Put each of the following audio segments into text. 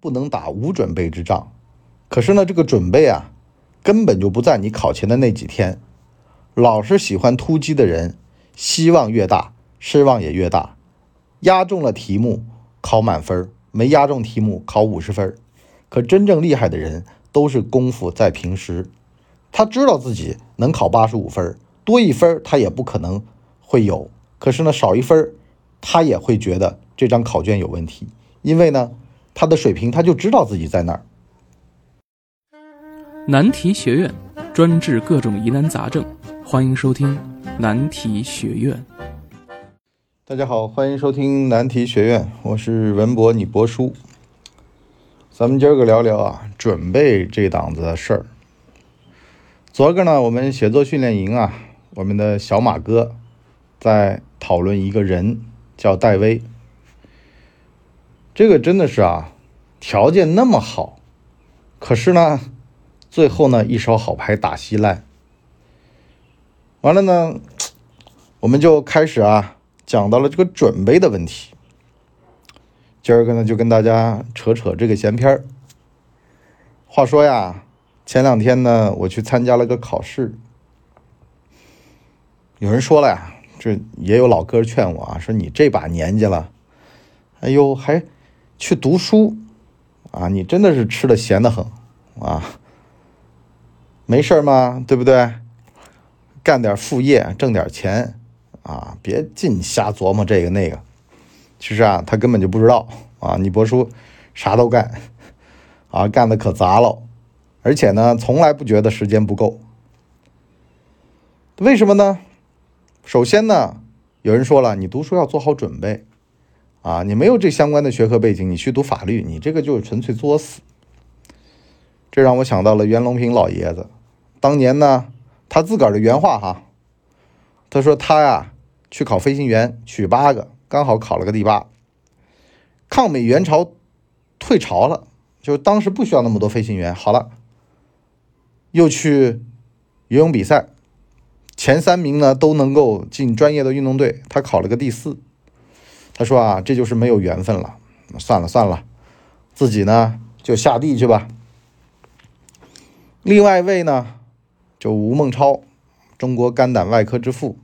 不能打无准备之仗。可是呢，这个准备啊，根本就不在你考前的那几天。老是喜欢突击的人，希望越大，失望也越大。压中了题目考满分，没压中题目考五十分。可真正厉害的人，都是功夫在平时。他知道自己能考八十五分，多一分他也不可能会有。可是呢，少一分，他也会觉得这张考卷有问题，因为呢，他的水平他就知道自己在那儿。难题学院专治各种疑难杂症，欢迎收听难题学院。大家好，欢迎收听难题学院，我是文博，你博叔。咱们今儿个聊聊啊，准备这档子的事儿。昨儿个呢，我们写作训练营啊，我们的小马哥在讨论一个人，叫戴威。这个真的是啊，条件那么好，可是呢。最后呢，一手好牌打稀烂。完了呢，我们就开始啊，讲到了这个准备的问题。今儿个呢，就跟大家扯扯这个闲篇儿。话说呀，前两天呢，我去参加了个考试。有人说了呀，这也有老哥劝我啊，说你这把年纪了，哎呦，还去读书啊？你真的是吃的闲的很啊！没事吗？对不对？干点副业，挣点钱啊！别净瞎琢磨这个那个。其实啊，他根本就不知道啊。你博叔啥都干啊，干的可杂了，而且呢，从来不觉得时间不够。为什么呢？首先呢，有人说了，你读书要做好准备啊。你没有这相关的学科背景，你去读法律，你这个就是纯粹作死。这让我想到了袁隆平老爷子。当年呢，他自个儿的原话哈，他说他呀去考飞行员，取八个，刚好考了个第八。抗美援朝退潮了，就当时不需要那么多飞行员，好了，又去游泳比赛，前三名呢都能够进专业的运动队，他考了个第四。他说啊，这就是没有缘分了，算了算了，自己呢就下地去吧。另外一位呢？就吴孟超，中国肝胆外科之父。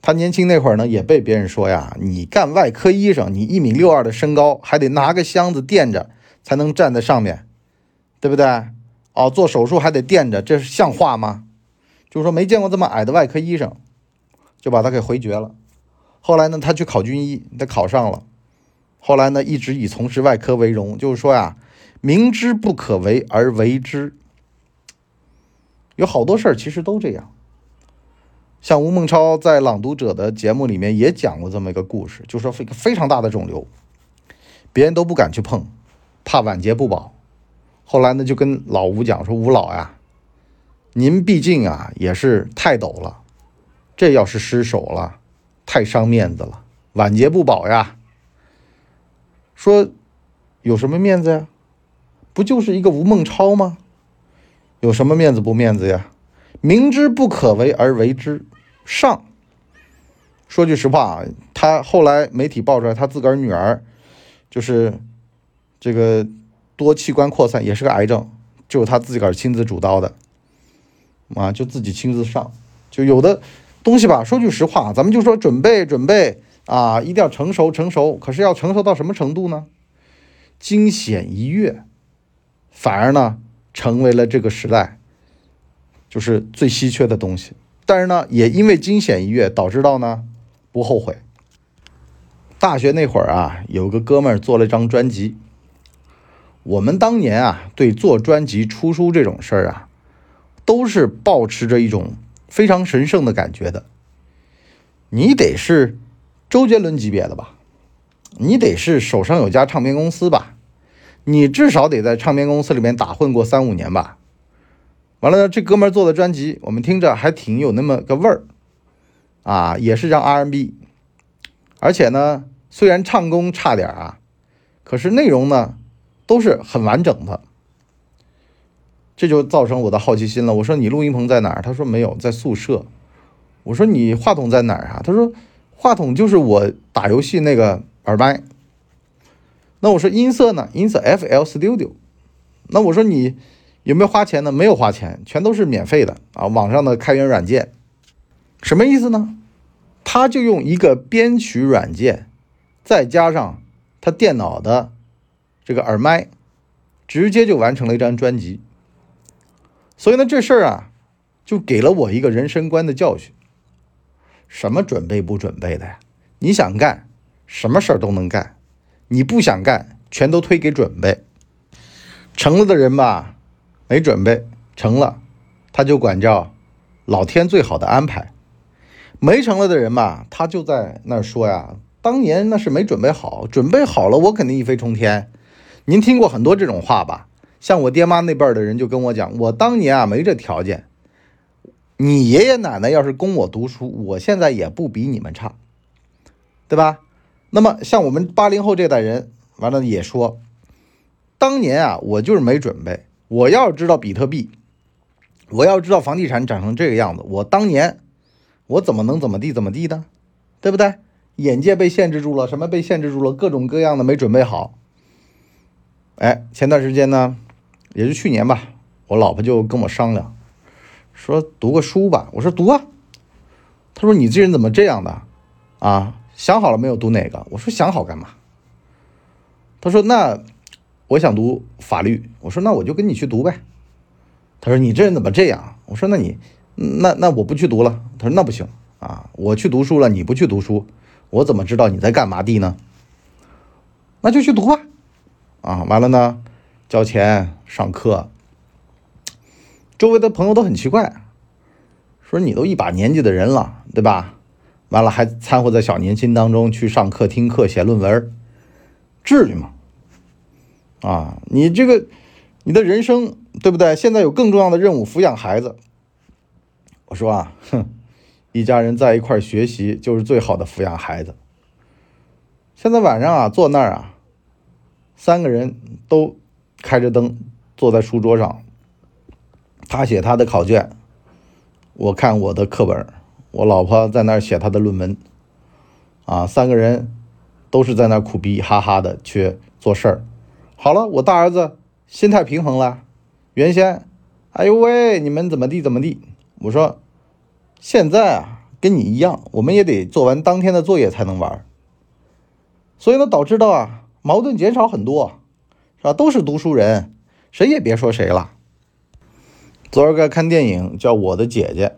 他年轻那会儿呢，也被别人说呀：“你干外科医生，你一米六二的身高，还得拿个箱子垫着才能站在上面，对不对？哦，做手术还得垫着，这是像话吗？”就说没见过这么矮的外科医生，就把他给回绝了。后来呢，他去考军医，他考上了。后来呢，一直以从事外科为荣。就是说呀，明知不可为而为之。有好多事儿其实都这样，像吴孟超在《朗读者》的节目里面也讲过这么一个故事，就说非非常大的肿瘤，别人都不敢去碰，怕晚节不保。后来呢，就跟老吴讲说：“吴老呀，您毕竟啊也是泰斗了，这要是失手了，太伤面子了，晚节不保呀。”说有什么面子呀？不就是一个吴孟超吗？有什么面子不面子呀？明知不可为而为之，上。说句实话啊，他后来媒体爆出来，他自个儿女儿就是这个多器官扩散，也是个癌症，就是他自个儿亲自主刀的，啊，就自己亲自上。就有的东西吧，说句实话，咱们就说准备准备啊，一定要成熟成熟。可是要成熟到什么程度呢？惊险一跃，反而呢？成为了这个时代，就是最稀缺的东西。但是呢，也因为惊险一跃，导致到呢不后悔。大学那会儿啊，有个哥们儿做了一张专辑。我们当年啊，对做专辑、出书这种事儿啊，都是保持着一种非常神圣的感觉的。你得是周杰伦级别的吧？你得是手上有家唱片公司吧？你至少得在唱片公司里面打混过三五年吧。完了，这哥们做的专辑，我们听着还挺有那么个味儿啊，也是张 R&B，而且呢，虽然唱功差点啊，可是内容呢都是很完整的。这就造成我的好奇心了。我说你录音棚在哪儿？他说没有，在宿舍。我说你话筒在哪儿啊？他说话筒就是我打游戏那个耳麦。那我说音色呢？音色 FL Studio。那我说你有没有花钱呢？没有花钱，全都是免费的啊，网上的开源软件。什么意思呢？他就用一个编曲软件，再加上他电脑的这个耳麦，直接就完成了一张专辑。所以呢，这事儿啊，就给了我一个人生观的教训。什么准备不准备的呀？你想干什么事儿都能干，你不想干，全都推给准备。成了的人吧，没准备；成了，他就管叫老天最好的安排。没成了的人吧，他就在那儿说呀：“当年那是没准备好，准备好了，我肯定一飞冲天。”您听过很多这种话吧？像我爹妈那辈儿的人就跟我讲：“我当年啊没这条件，你爷爷奶奶要是供我读书，我现在也不比你们差，对吧？”那么像我们八零后这代人，完了也说。当年啊，我就是没准备。我要知道比特币，我要知道房地产涨成这个样子，我当年我怎么能怎么地怎么地的，对不对？眼界被限制住了，什么被限制住了？各种各样的没准备好。哎，前段时间呢，也就去年吧，我老婆就跟我商量，说读个书吧。我说读啊。她说你这人怎么这样的啊？想好了没有？读哪个？我说想好干嘛？她说那。我想读法律，我说那我就跟你去读呗。他说你这人怎么这样？我说那你那那我不去读了。他说那不行啊，我去读书了，你不去读书，我怎么知道你在干嘛地呢？那就去读吧。啊，完了呢，交钱上课。周围的朋友都很奇怪，说你都一把年纪的人了，对吧？完了还掺和在小年轻当中去上课听课写论文，至于吗？啊，你这个，你的人生对不对？现在有更重要的任务，抚养孩子。我说啊，哼，一家人在一块学习就是最好的抚养孩子。现在晚上啊，坐那儿啊，三个人都开着灯，坐在书桌上，他写他的考卷，我看我的课本，我老婆在那儿写她的论文。啊，三个人都是在那苦逼哈哈的去做事儿。好了，我大儿子心态平衡了。原先，哎呦喂，你们怎么地怎么地？我说，现在啊，跟你一样，我们也得做完当天的作业才能玩。所以呢，导致到啊，矛盾减少很多，是吧？都是读书人，谁也别说谁了。昨儿个看电影叫《我的姐姐》，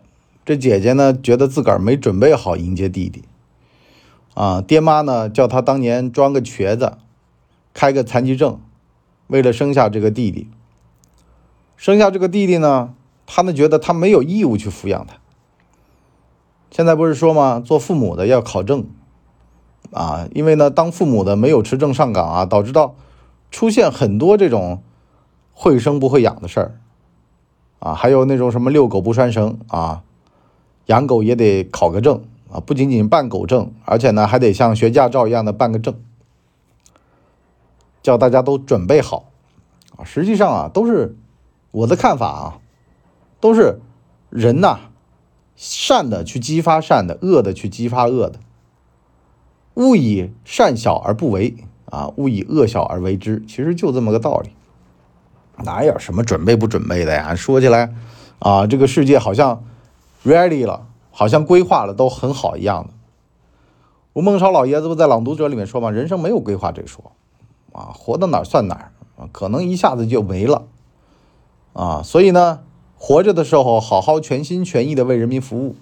这姐姐呢，觉得自个儿没准备好迎接弟弟。啊，爹妈呢，叫他当年装个瘸子，开个残疾证。为了生下这个弟弟，生下这个弟弟呢，他们觉得他没有义务去抚养他。现在不是说吗？做父母的要考证啊，因为呢，当父母的没有持证上岗啊，导致到出现很多这种会生不会养的事儿啊，还有那种什么遛狗不拴绳啊，养狗也得考个证啊，不仅仅办狗证，而且呢，还得像学驾照一样的办个证。叫大家都准备好，啊，实际上啊，都是我的看法啊，都是人呐，善的去激发善的，恶的去激发恶的。勿以善小而不为啊，勿以恶小而为之，其实就这么个道理。哪有什么准备不准备的呀？说起来啊，这个世界好像 ready 了，好像规划了都很好一样的。吴孟超老爷子不在《朗读者》里面说吗？人生没有规划这说。啊，活到哪儿算哪儿啊，可能一下子就没了啊，所以呢，活着的时候好好全心全意的为人民服务。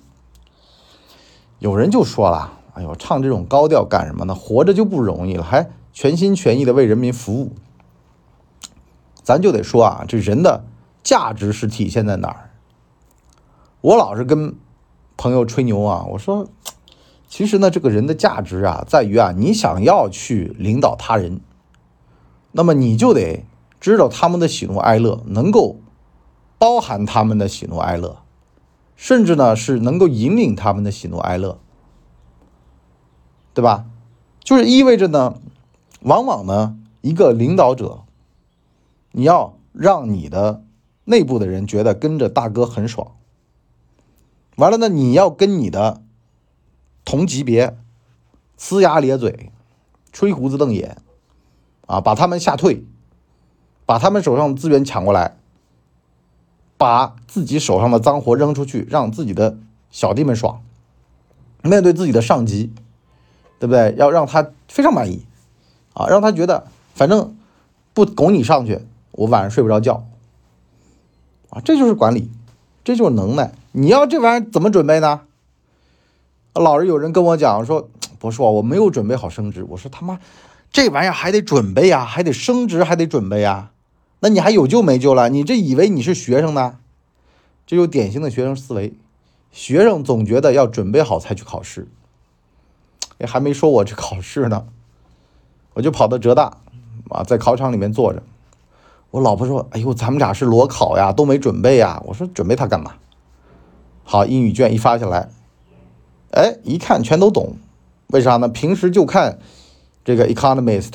有人就说了，哎呦，唱这种高调干什么呢？活着就不容易了，还全心全意的为人民服务。咱就得说啊，这人的价值是体现在哪儿？我老是跟朋友吹牛啊，我说，其实呢，这个人的价值啊，在于啊，你想要去领导他人。那么你就得知道他们的喜怒哀乐，能够包含他们的喜怒哀乐，甚至呢是能够引领他们的喜怒哀乐，对吧？就是意味着呢，往往呢一个领导者，你要让你的内部的人觉得跟着大哥很爽。完了呢，你要跟你的同级别呲牙咧嘴、吹胡子瞪眼。啊，把他们吓退，把他们手上的资源抢过来，把自己手上的脏活扔出去，让自己的小弟们爽。面对自己的上级，对不对？要让他非常满意，啊，让他觉得反正不拱你上去，我晚上睡不着觉。啊，这就是管理，这就是能耐。你要这玩意儿怎么准备呢？老是有人跟我讲说，博士啊，我没有准备好升职。我说他妈，这玩意儿还得准备呀，还得升职，还得准备呀。那你还有救没救了？你这以为你是学生呢？这就典型的学生思维。学生总觉得要准备好才去考试。哎，还没说我这考试呢，我就跑到浙大啊，在考场里面坐着。我老婆说：“哎呦，咱们俩是裸考呀，都没准备呀。”我说：“准备它干嘛？”好，英语卷一发下来，哎，一看全都懂。为啥呢？平时就看这个《Economist》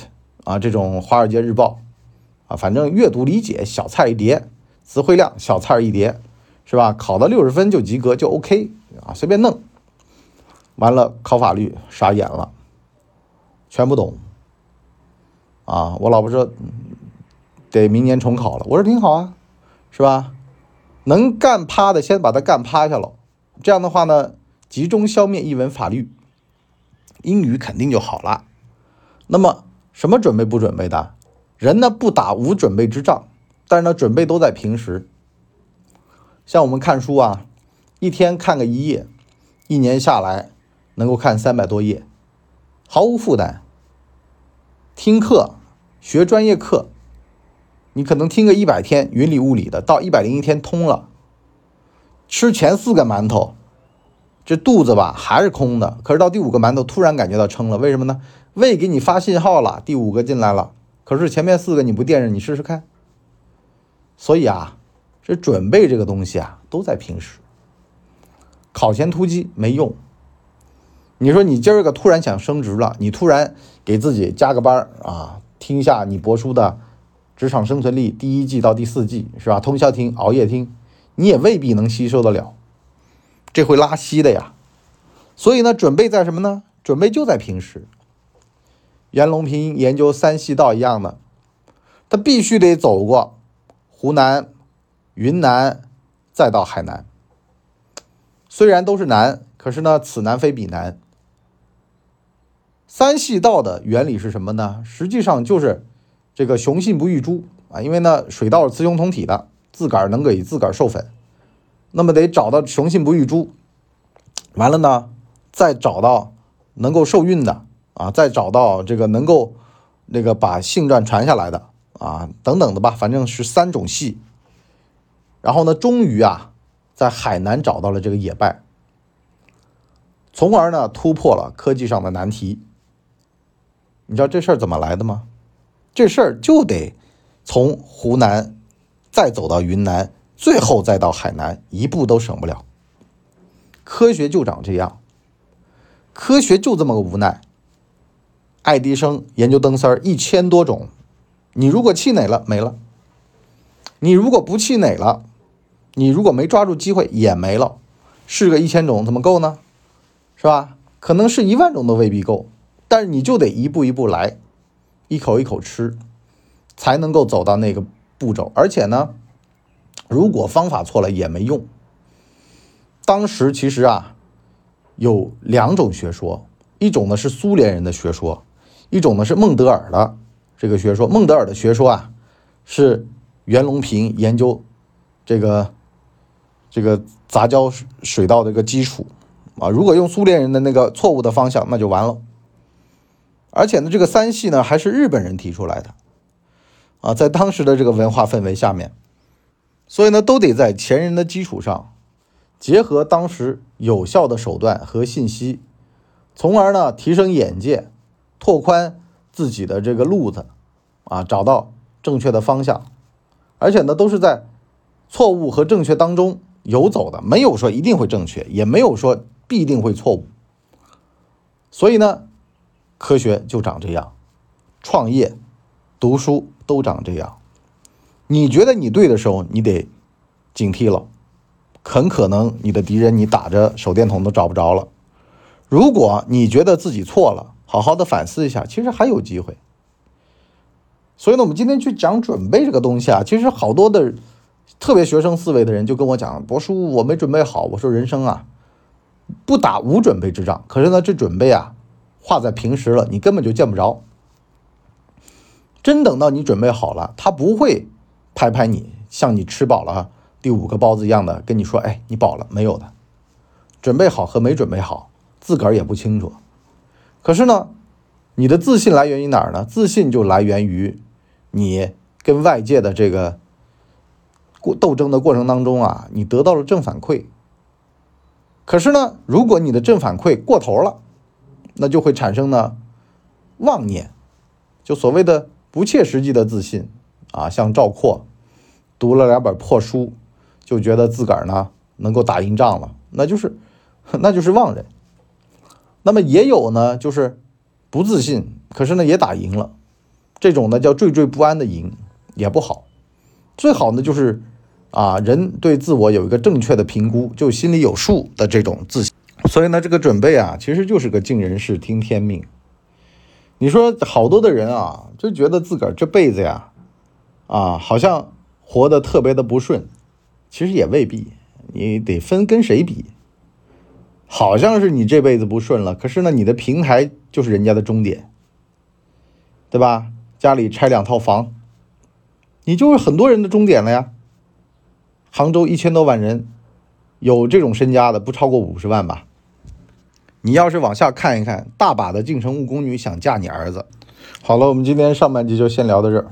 啊，这种《华尔街日报》啊，反正阅读理解小菜一碟，词汇量小菜一碟，是吧？考到六十分就及格就 OK 啊，随便弄。完了，考法律傻眼了，全不懂。啊，我老婆说。得明年重考了，我说挺好啊，是吧？能干趴的先把他干趴下了，这样的话呢，集中消灭一文法律，英语肯定就好了。那么什么准备不准备的？人呢不打无准备之仗，但是呢准备都在平时。像我们看书啊，一天看个一页，一年下来能够看三百多页，毫无负担。听课学专业课。你可能听个一百天云里雾里的，到一百零一天通了，吃前四个馒头，这肚子吧还是空的。可是到第五个馒头突然感觉到撑了，为什么呢？胃给你发信号了，第五个进来了。可是前面四个你不垫着，你试试看。所以啊，这准备这个东西啊，都在平时。考前突击没用。你说你今儿个突然想升职了，你突然给自己加个班啊，听一下你博书的。职场生存力第一季到第四季是吧？通宵听，熬夜听，你也未必能吸收得了，这会拉稀的呀。所以呢，准备在什么呢？准备就在平时。袁隆平研究三系道一样的，他必须得走过湖南、云南，再到海南。虽然都是南，可是呢，此南非彼南。三系道的原理是什么呢？实际上就是。这个雄性不育株啊，因为呢水稻是雌雄同体的，自个儿能给自个儿授粉，那么得找到雄性不育株，完了呢再找到能够受孕的啊，再找到这个能够那个把性传传下来的啊等等的吧，反正是三种系。然后呢，终于啊在海南找到了这个野败，从而呢突破了科技上的难题。你知道这事儿怎么来的吗？这事儿就得从湖南再走到云南，最后再到海南，一步都省不了。科学就长这样，科学就这么个无奈。爱迪生研究灯丝儿一千多种，你如果气馁了没了，你如果不气馁了，你如果没抓住机会也没了。试个一千种怎么够呢？是吧？可能是一万种都未必够，但是你就得一步一步来。一口一口吃，才能够走到那个步骤。而且呢，如果方法错了也没用。当时其实啊，有两种学说，一种呢是苏联人的学说，一种呢是孟德尔的这个学说。孟德尔的学说啊，是袁隆平研究这个这个杂交水稻的一个基础啊。如果用苏联人的那个错误的方向，那就完了。而且呢，这个三系呢还是日本人提出来的，啊，在当时的这个文化氛围下面，所以呢，都得在前人的基础上，结合当时有效的手段和信息，从而呢提升眼界，拓宽自己的这个路子，啊，找到正确的方向，而且呢，都是在错误和正确当中游走的，没有说一定会正确，也没有说必定会错误，所以呢。科学就长这样，创业、读书都长这样。你觉得你对的时候，你得警惕了，很可能你的敌人你打着手电筒都找不着了。如果你觉得自己错了，好好的反思一下，其实还有机会。所以呢，我们今天去讲准备这个东西啊，其实好多的特别学生思维的人就跟我讲，博叔我没准备好。我说人生啊，不打无准备之仗。可是呢，这准备啊，画在平时了，你根本就见不着。真等到你准备好了，他不会拍拍你，像你吃饱了第五个包子一样的跟你说：“哎，你饱了没有的？”准备好和没准备好，自个儿也不清楚。可是呢，你的自信来源于哪儿呢？自信就来源于你跟外界的这个过斗争的过程当中啊，你得到了正反馈。可是呢，如果你的正反馈过头了，那就会产生呢妄念，就所谓的不切实际的自信啊。像赵括读了两本破书，就觉得自个儿呢能够打赢仗了，那就是。那就是妄人，那么也有呢，就是不自信，可是呢也打赢了，这种呢叫惴惴不安的赢也不好，最好呢就是啊人对自我有一个正确的评估，就心里有数的这种自信。所以呢这个准备啊其实就是个尽人事听天命。你说好多的人啊就觉得自个儿这辈子呀啊好像活得特别的不顺，其实也未必，你得分跟谁比。好像是你这辈子不顺了，可是呢，你的平台就是人家的终点，对吧？家里拆两套房，你就是很多人的终点了呀。杭州一千多万人，有这种身家的不超过五十万吧？你要是往下看一看，大把的进城务工女想嫁你儿子。好了，我们今天上半集就先聊到这儿。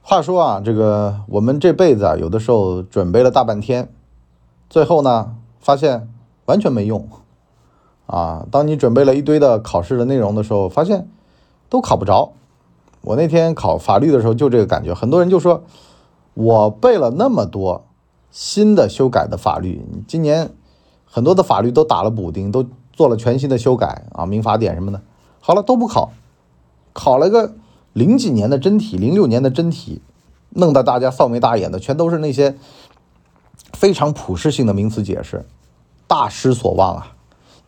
话说啊，这个我们这辈子啊，有的时候准备了大半天，最后呢，发现。完全没用，啊！当你准备了一堆的考试的内容的时候，发现都考不着。我那天考法律的时候就这个感觉，很多人就说，我背了那么多新的修改的法律，今年很多的法律都打了补丁，都做了全新的修改啊，民法典什么的，好了都不考，考了个零几年的真题，零六年的真题，弄得大家臊眉大眼的，全都是那些非常普适性的名词解释。大失所望啊！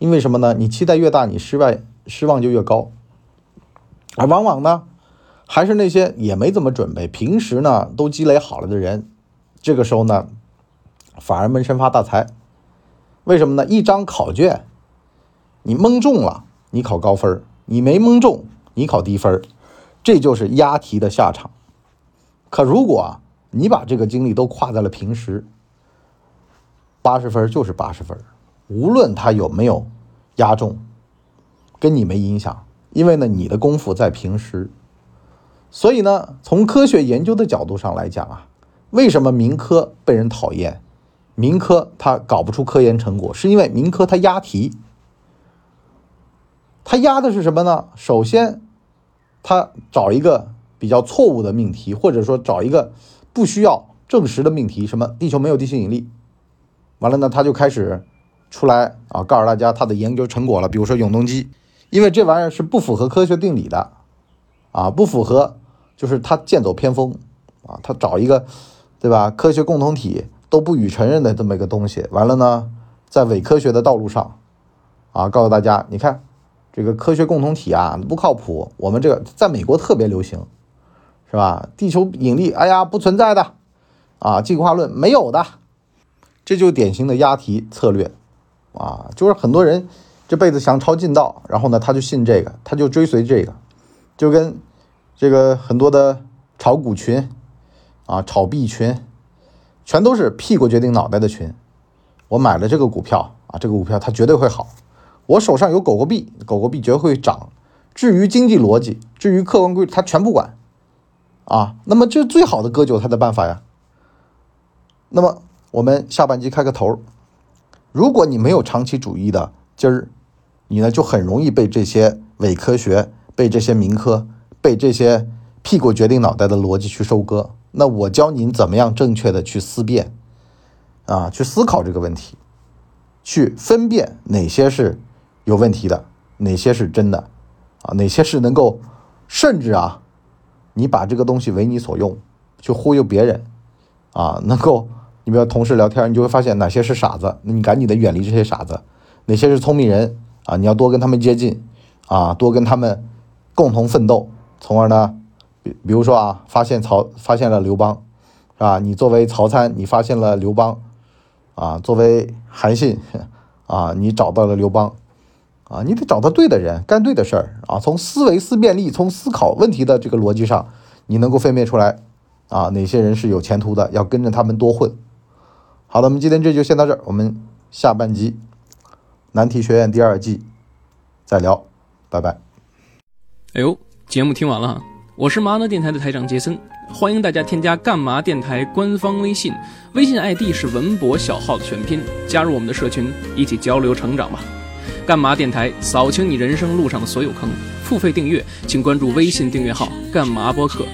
因为什么呢？你期待越大，你失败失望就越高。而往往呢，还是那些也没怎么准备，平时呢都积累好了的人，这个时候呢，反而闷声发大财。为什么呢？一张考卷，你蒙中了，你考高分你没蒙中，你考低分这就是押题的下场。可如果你把这个精力都花在了平时，八十分就是八十分，无论他有没有压中，跟你没影响，因为呢，你的功夫在平时。所以呢，从科学研究的角度上来讲啊，为什么民科被人讨厌？民科它搞不出科研成果，是因为民科它押题，它押的是什么呢？首先，他找一个比较错误的命题，或者说找一个不需要证实的命题，什么地球没有地心引力。完了呢，他就开始出来啊，告诉大家他的研究成果了。比如说永动机，因为这玩意儿是不符合科学定理的，啊，不符合，就是他剑走偏锋啊，他找一个，对吧？科学共同体都不予承认的这么一个东西。完了呢，在伪科学的道路上，啊，告诉大家，你看这个科学共同体啊不靠谱。我们这个在美国特别流行，是吧？地球引力，哎呀，不存在的，啊，进化论没有的。这就典型的押题策略，啊，就是很多人这辈子想抄近道，然后呢，他就信这个，他就追随这个，就跟这个很多的炒股群，啊，炒币群，全都是屁股决定脑袋的群。我买了这个股票，啊，这个股票它绝对会好。我手上有狗狗币，狗狗币绝对会涨。至于经济逻辑，至于客观规律，他全不管。啊，那么这最好的割韭菜的办法呀。那么。我们下半集开个头如果你没有长期主义的今儿，你呢就很容易被这些伪科学、被这些民科、被这些屁股决定脑袋的逻辑去收割。那我教您怎么样正确的去思辨，啊，去思考这个问题，去分辨哪些是有问题的，哪些是真的，啊，哪些是能够，甚至啊，你把这个东西为你所用，去忽悠别人，啊，能够。你比如同事聊天，你就会发现哪些是傻子，那你赶紧的远离这些傻子；哪些是聪明人啊，你要多跟他们接近，啊，多跟他们共同奋斗，从而呢比如说啊，发现曹发现了刘邦，是吧？你作为曹参，你发现了刘邦，啊，作为韩信，啊，你找到了刘邦，啊，你得找到对的人，干对的事儿啊。从思维思辨力，从思考问题的这个逻辑上，你能够分辨出来，啊，哪些人是有前途的，要跟着他们多混。好的，我们今天这就先到这儿，我们下半集难题学院第二季再聊，拜拜。哎呦，节目听完了，我是麻辣电台的台长杰森，欢迎大家添加干嘛电台官方微信，微信 ID 是文博小号的全拼，加入我们的社群，一起交流成长吧。干嘛电台扫清你人生路上的所有坑，付费订阅请关注微信订阅号干嘛播客。